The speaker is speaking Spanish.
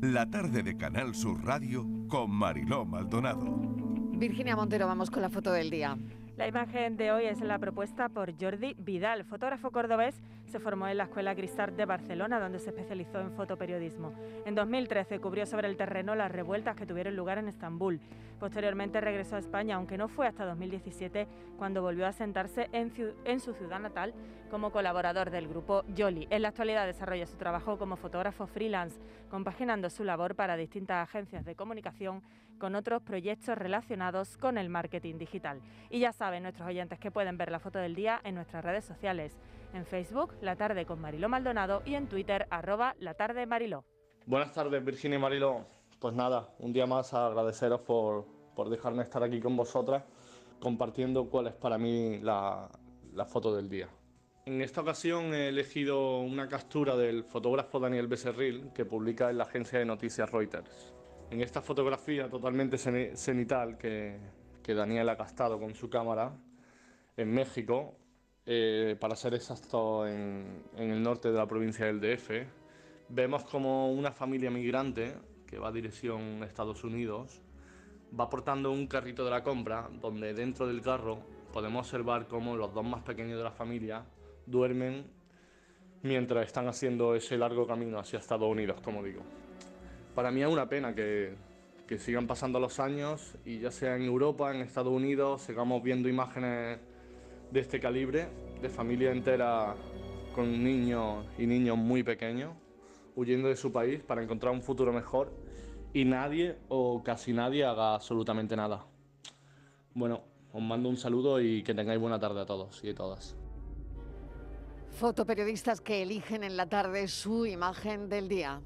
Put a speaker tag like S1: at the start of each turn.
S1: La tarde de Canal Sur Radio con Mariló Maldonado.
S2: Virginia Montero, vamos con la foto del día.
S3: La imagen de hoy es la propuesta por Jordi Vidal, fotógrafo cordobés. Se formó en la Escuela Cristart de Barcelona, donde se especializó en fotoperiodismo. En 2013 cubrió sobre el terreno las revueltas que tuvieron lugar en Estambul. Posteriormente regresó a España, aunque no fue hasta 2017 cuando volvió a sentarse en, en su ciudad natal como colaborador del grupo Yoli. En la actualidad desarrolla su trabajo como fotógrafo freelance, compaginando su labor para distintas agencias de comunicación con otros proyectos relacionados con el marketing digital. Y ya saben nuestros oyentes que pueden ver la foto del día en nuestras redes sociales, en Facebook, La Tarde con Mariló Maldonado y en Twitter, arroba La Tarde Mariló.
S4: Buenas tardes, Virginia y Mariló. Pues nada, un día más agradeceros por, por dejarme estar aquí con vosotras compartiendo cuál es para mí la, la foto del día. En esta ocasión he elegido una captura del fotógrafo Daniel Becerril que publica en la agencia de noticias Reuters. En esta fotografía totalmente cenital que, que Daniel ha gastado con su cámara en México, eh, para ser exacto en, en, el norte de la provincia del DF, vemos como una familia migrante que va a dirección Estados Unidos va portando un carrito de la compra donde dentro del carro podemos observar cómo los dos más pequeños de la familia duermen mientras están haciendo ese largo camino hacia Estados Unidos, como digo. Para mí es una pena que, que sigan pasando los años y ya sea en Europa, en Estados Unidos, sigamos viendo imágenes de este calibre, de familia entera con niños y niños muy pequeños, huyendo de su país para encontrar un futuro mejor y nadie o casi nadie haga absolutamente nada. Bueno, os mando un saludo y que tengáis buena tarde a todos y a todas.
S2: Fotoperiodistas que eligen en la tarde su imagen del día.